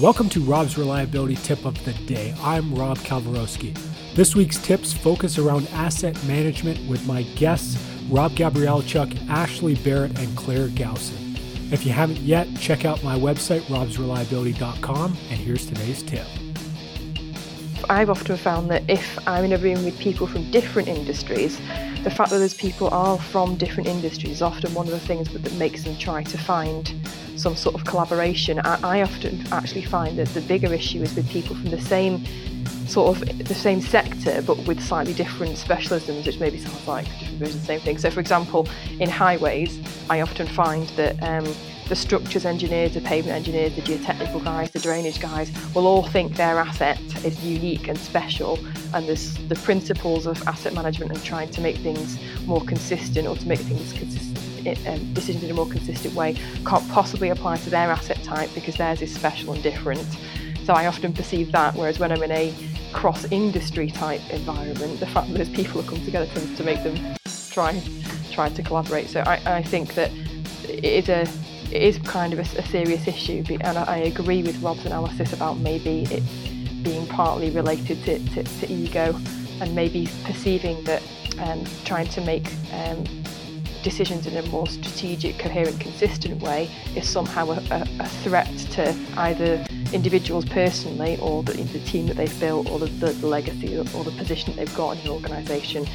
Welcome to Rob's Reliability Tip of the Day. I'm Rob Kalwarowski. This week's tips focus around asset management with my guests Rob Gabrielchuk, Ashley Barrett, and Claire Gowson. If you haven't yet, check out my website, robsreliability.com, and here's today's tip. I've often found that if I'm in a room with people from different industries, the fact that those people are from different industries is often one of the things that, that makes them try to find some sort of collaboration. I, I often actually find that the bigger issue is with people from the same sort of the same sector but with slightly different specialisms, which maybe sounds like different versions of the same thing. So, for example, in highways, I often find that um, the structures engineers, the pavement engineers, the geotechnical guys, the drainage guys will all think their asset is unique and special. And there's the principles of asset management and trying to make things more consistent or to make things consistent. Um, decisions in a more consistent way can't possibly apply to their asset type because theirs is special and different. So I often perceive that, whereas when I'm in a cross industry type environment, the fact that those people have come together tends to make them try try to collaborate. So I, I think that it is a it is kind of a, a serious issue, and I, I, agree with Rob's analysis about maybe it being partly related to, to, to ego and maybe perceiving that um, trying to make um, decisions in a more strategic, coherent, consistent way is somehow a, a, a threat to either individuals personally or the, the team that they've built or the, the, the legacy or the position that they've got in an organisation.